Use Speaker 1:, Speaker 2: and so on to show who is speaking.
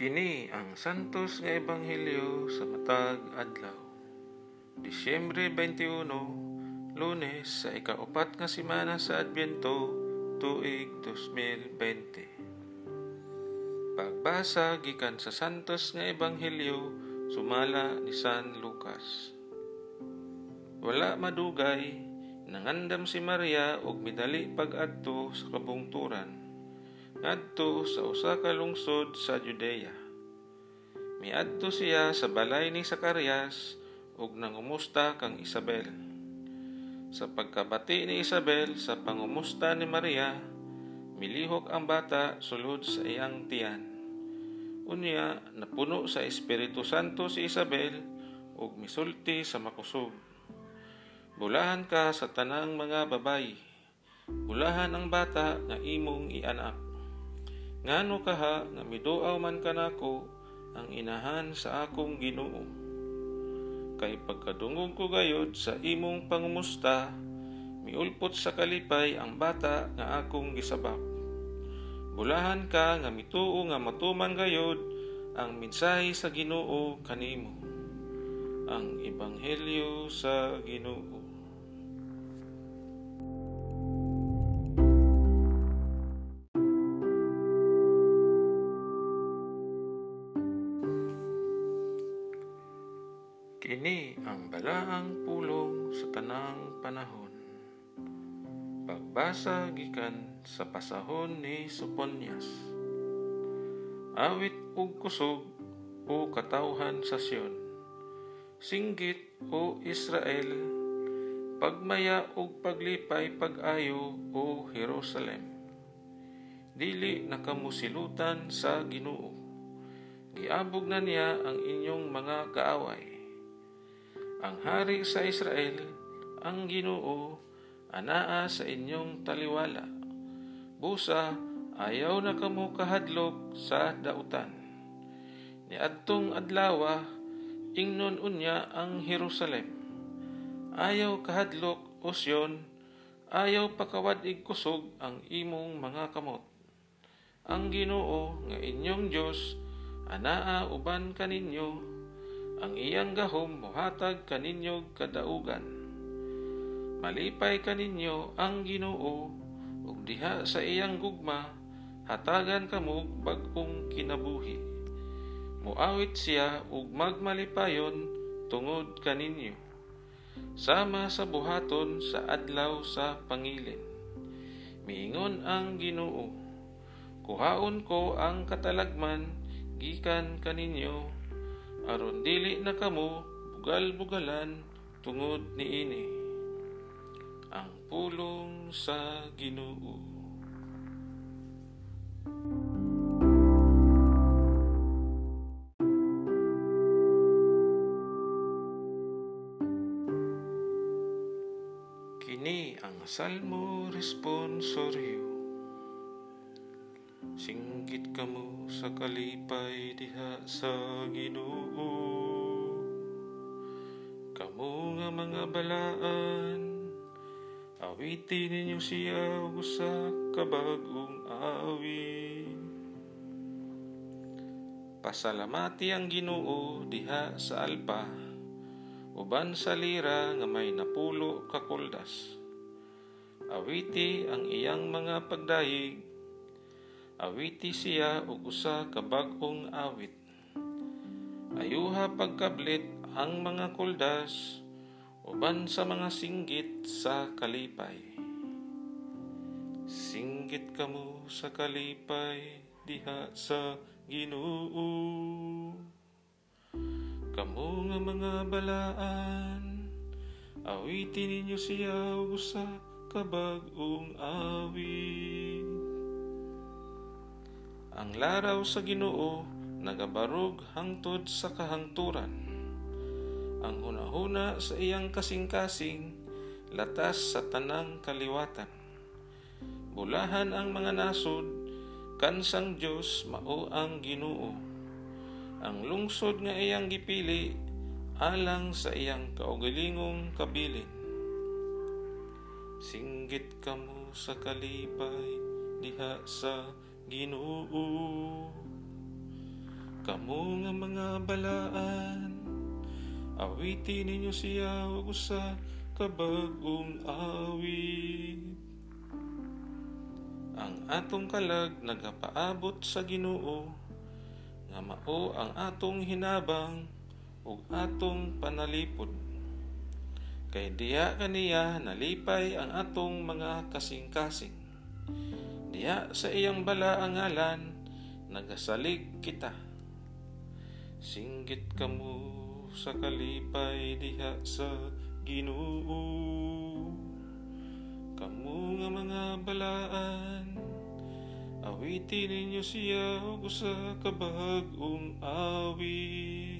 Speaker 1: Kini ang Santos nga Ebanghelyo sa matag adlaw. Disyembre 21, Lunes sa ikaupat nga simana sa Adbyento, tuig 2020. Pagbasa gikan sa Santos nga Ebanghelyo sumala ni San Lucas. Wala madugay nangandam si Maria og midali pag-adto sa kabungturan ngadto sa usa ka lungsod sa Judea. Miadto siya sa balay ni Sakarias ug nangumusta kang Isabel. Sa pagkabati ni Isabel sa pangumusta ni Maria, milihok ang bata sulod sa iyang tiyan. Unya, napuno sa Espiritu Santo si Isabel ug misulti sa makusog. Bulahan ka sa tanang mga babay. Bulahan ang bata nga imong ianak Ngano kaha nga miduaw man kanako ang inahan sa akong Ginoo. Kay pagkadungog ko gayod sa imong pangumusta, miulpot sa kalipay ang bata nga akong gisabak. Bulahan ka nga mituo nga matuman gayod ang mensahe sa Ginoo kanimo. Ang ebanghelyo sa Ginoo. Kini ang balaang pulong sa tanang panahon. Pagbasa gikan sa pasahon ni Soponias. Awit ug kusog o katawhan sa Sion. Singgit o Israel, pagmaya ug paglipay pag-ayo o Jerusalem. Dili nakamusilutan sa Ginoo. Giabog na niya ang inyong mga kaaway ang hari sa Israel, ang ginoo, anaa sa inyong taliwala. Busa, ayaw na kamo kahadlok sa dautan. Ni adtong adlawa, ingnon unya ang Jerusalem. Ayaw kahadlok o Sion, ayaw pakawad kusog ang imong mga kamot. Ang ginoo nga inyong Diyos, anaa uban kaninyo, ang iyang gahom mohatag kaninyo kadaugan. Malipay kaninyo ang Ginoo ug diha sa iyang gugma hatagan kamog bag-ong kinabuhi. Muawit siya ug magmalipayon tungod kaninyo. Sama sa buhaton sa adlaw sa pangilin. Miingon ang Ginoo, kuhaon ko ang katalagman gikan kaninyo aron dili na kamo bugal-bugalan tungod niini ang pulong sa Ginoo. Kini ang Salmo Responsorio Singgit kamo sa kalipay diha sa Ginoo. Kamo nga mga balaan, awitin ninyo siya sa kabagong awit. Pasalamati ang Ginoo diha sa alpa, uban sa lira nga may napulo kakuldas. Awiti ang iyang mga pagdayig awiti siya og usa ka awit. Ayuha pagkablit ang mga kuldas uban sa mga singgit sa kalipay. Singgit kamo sa kalipay diha sa Ginoo. Kamo nga mga balaan, awitin ninyo siya usa ka bag-ong awit. Ang laraw sa Ginoo nagabarog hangtod sa kahangturan. Ang hunahuna sa iyang kasing-kasing latas sa tanang kaliwatan. Bulahan ang mga nasod kansang Dios mao ang Ginoo. Ang lungsod nga iyang gipili alang sa iyang kaugalingong kabilin. Singgit kamo sa kalipay diha sa Ginoo. Kamo nga mga balaan Awitin ninyo siya ug usa kabagong awit Ang atong kalag nagapaabot sa Ginoo nga mao ang atong hinabang ug atong panalipod kay diya kaniya nalipay ang atong mga kasing-kasing diya sa iyang bala ang ngalan nagasalig kita. Singgit kamo sa kalipay diha sa Ginoo. Kamo nga mga balaan awitin ninyo siya ug usa ka bag-ong awit